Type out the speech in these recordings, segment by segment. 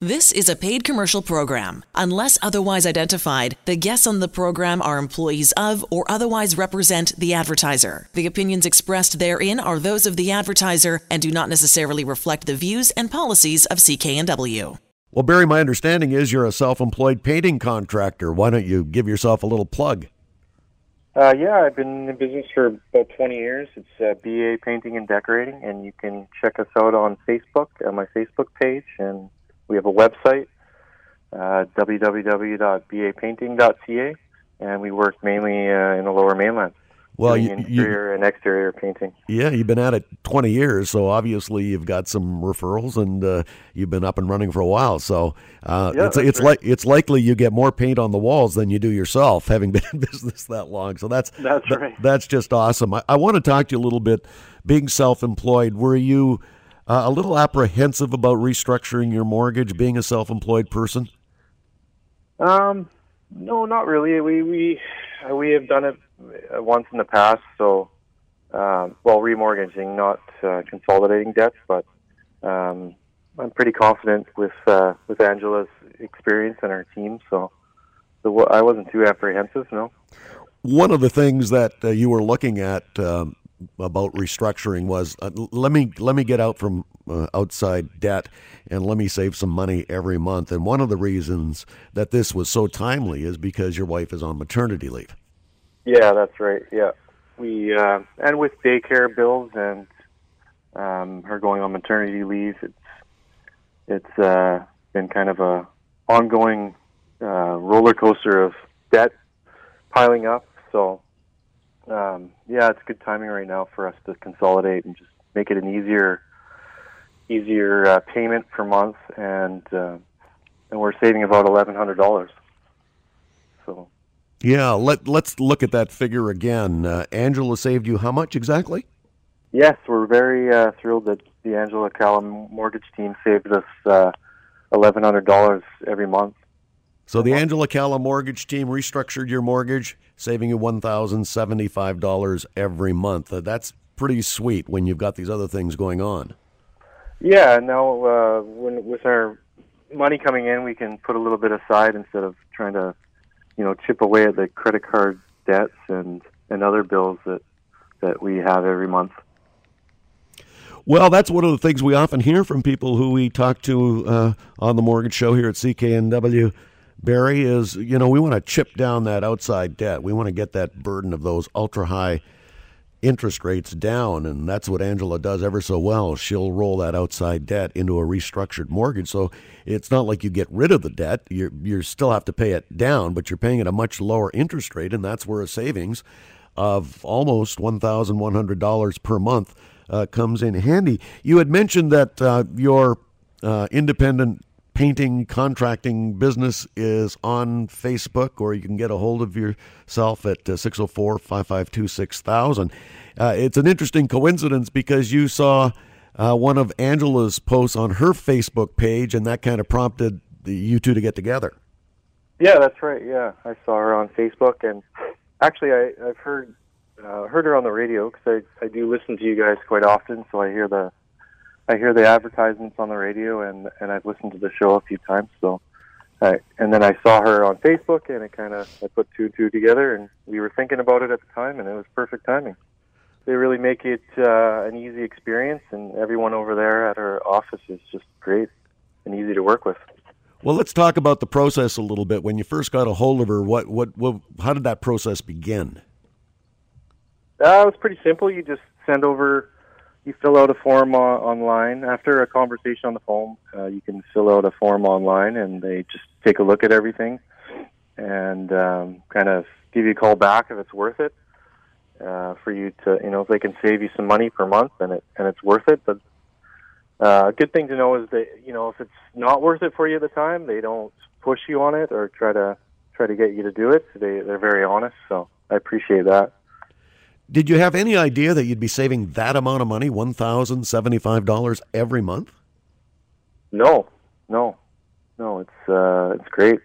This is a paid commercial program. Unless otherwise identified, the guests on the program are employees of or otherwise represent the advertiser. The opinions expressed therein are those of the advertiser and do not necessarily reflect the views and policies of CKNW. Well, Barry, my understanding is you're a self employed painting contractor. Why don't you give yourself a little plug? Uh, yeah, I've been in business for about 20 years. It's uh, BA Painting and Decorating, and you can check us out on Facebook, on my Facebook page, and we have a website, uh, www.bapainting.ca, and we work mainly uh, in the Lower Mainland. Well, you, interior and exterior painting. Yeah, you've been at it 20 years, so obviously you've got some referrals, and uh, you've been up and running for a while. So uh, Yeah, it's it's right. like it's likely you get more paint on the walls than you do yourself, having been in business that long. So that's That's that- right. That's just awesome. I, I want to talk to you a little bit. Being self-employed, were you uh, a little apprehensive about restructuring your mortgage? Being a self-employed person. Um, no, not really. We we uh, we have done it uh, once in the past. So, um, well, remortgaging, not uh, consolidating debts, but um, I'm pretty confident with uh, with Angela's experience and our team. So, so I wasn't too apprehensive. No. One of the things that uh, you were looking at um, about restructuring was uh, let me let me get out from uh, outside debt and let me save some money every month. And one of the reasons that this was so timely is because your wife is on maternity leave. Yeah, that's right. Yeah, we uh, and with daycare bills and um, her going on maternity leave, it's it's uh, been kind of a ongoing uh, roller coaster of debt piling up. So um, yeah, it's good timing right now for us to consolidate and just make it an easier easier uh, payment per month, and uh, and we're saving about eleven hundred dollars. So. Yeah, let let's look at that figure again. Uh, Angela saved you how much exactly? Yes, we're very uh, thrilled that the Angela Calla mortgage team saved us uh, eleven hundred dollars every month. So the Angela Calla mortgage team restructured your mortgage, saving you one thousand seventy-five dollars every month. Uh, that's pretty sweet when you've got these other things going on. Yeah, now uh, when with our money coming in, we can put a little bit aside instead of trying to, you know, chip away at the credit card debts and and other bills that that we have every month. Well, that's one of the things we often hear from people who we talk to uh, on the mortgage show here at CKNW. Barry is, you know, we want to chip down that outside debt. We want to get that burden of those ultra high interest rates down, and that's what Angela does ever so well. She'll roll that outside debt into a restructured mortgage, so it's not like you get rid of the debt. You you still have to pay it down, but you're paying at a much lower interest rate, and that's where a savings of almost one thousand one hundred dollars per month uh, comes in handy. You had mentioned that uh, your uh, independent painting contracting business is on Facebook, or you can get a hold of yourself at uh, 604 552 6000. It's an interesting coincidence because you saw uh, one of Angela's posts on her Facebook page, and that kind of prompted the, you two to get together. Yeah, that's right. Yeah, I saw her on Facebook, and actually, I, I've heard uh, heard her on the radio because I, I do listen to you guys quite often, so I hear the I hear the advertisements on the radio, and and I've listened to the show a few times. So, I, and then I saw her on Facebook, and it kind of I put two and two together, and we were thinking about it at the time, and it was perfect timing. They really make it uh, an easy experience, and everyone over there at her office is just great and easy to work with. Well, let's talk about the process a little bit. When you first got a hold of her, what, what, what how did that process begin? Uh, it was pretty simple. You just send over, you fill out a form o- online. After a conversation on the phone, uh, you can fill out a form online, and they just take a look at everything and um, kind of give you a call back if it's worth it uh, for you to, you know, if they can save you some money per month, and it and it's worth it. But uh, a good thing to know is that you know if it's not worth it for you at the time, they don't push you on it or try to try to get you to do it. They they're very honest, so I appreciate that. Did you have any idea that you'd be saving that amount of money, one thousand seventy-five dollars every month? No, no, no. It's uh, it's great.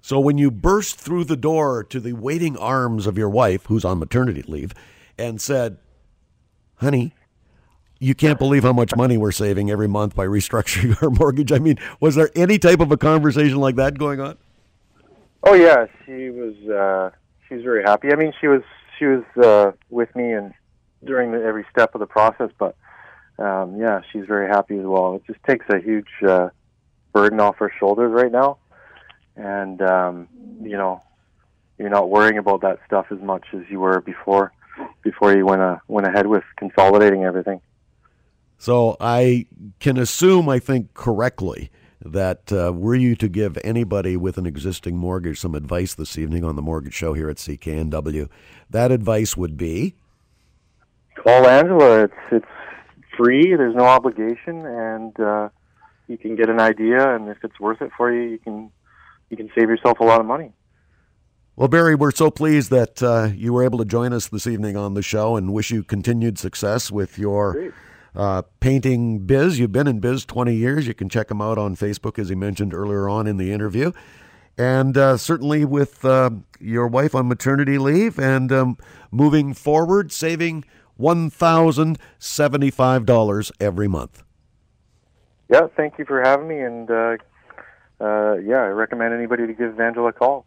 So when you burst through the door to the waiting arms of your wife, who's on maternity leave, and said, "Honey, you can't believe how much money we're saving every month by restructuring our mortgage. I mean, was there any type of a conversation like that going on? Oh yeah, she was. Uh, she's very happy. I mean, she was she was uh, with me and during the, every step of the process. But um, yeah, she's very happy as well. It just takes a huge uh, burden off her shoulders right now, and um, you know, you're not worrying about that stuff as much as you were before before you went uh, went ahead with consolidating everything. So I can assume, I think correctly, that uh, were you to give anybody with an existing mortgage some advice this evening on the Mortgage Show here at CKNW, that advice would be call Angela. It's it's free. There's no obligation, and uh, you can get an idea. And if it's worth it for you, you can you can save yourself a lot of money. Well, Barry, we're so pleased that uh, you were able to join us this evening on the show, and wish you continued success with your. Uh, painting biz. You've been in biz 20 years. You can check him out on Facebook, as he mentioned earlier on in the interview. And uh, certainly with uh, your wife on maternity leave and um, moving forward, saving $1,075 every month. Yeah, thank you for having me. And uh, uh, yeah, I recommend anybody to give Angela a call.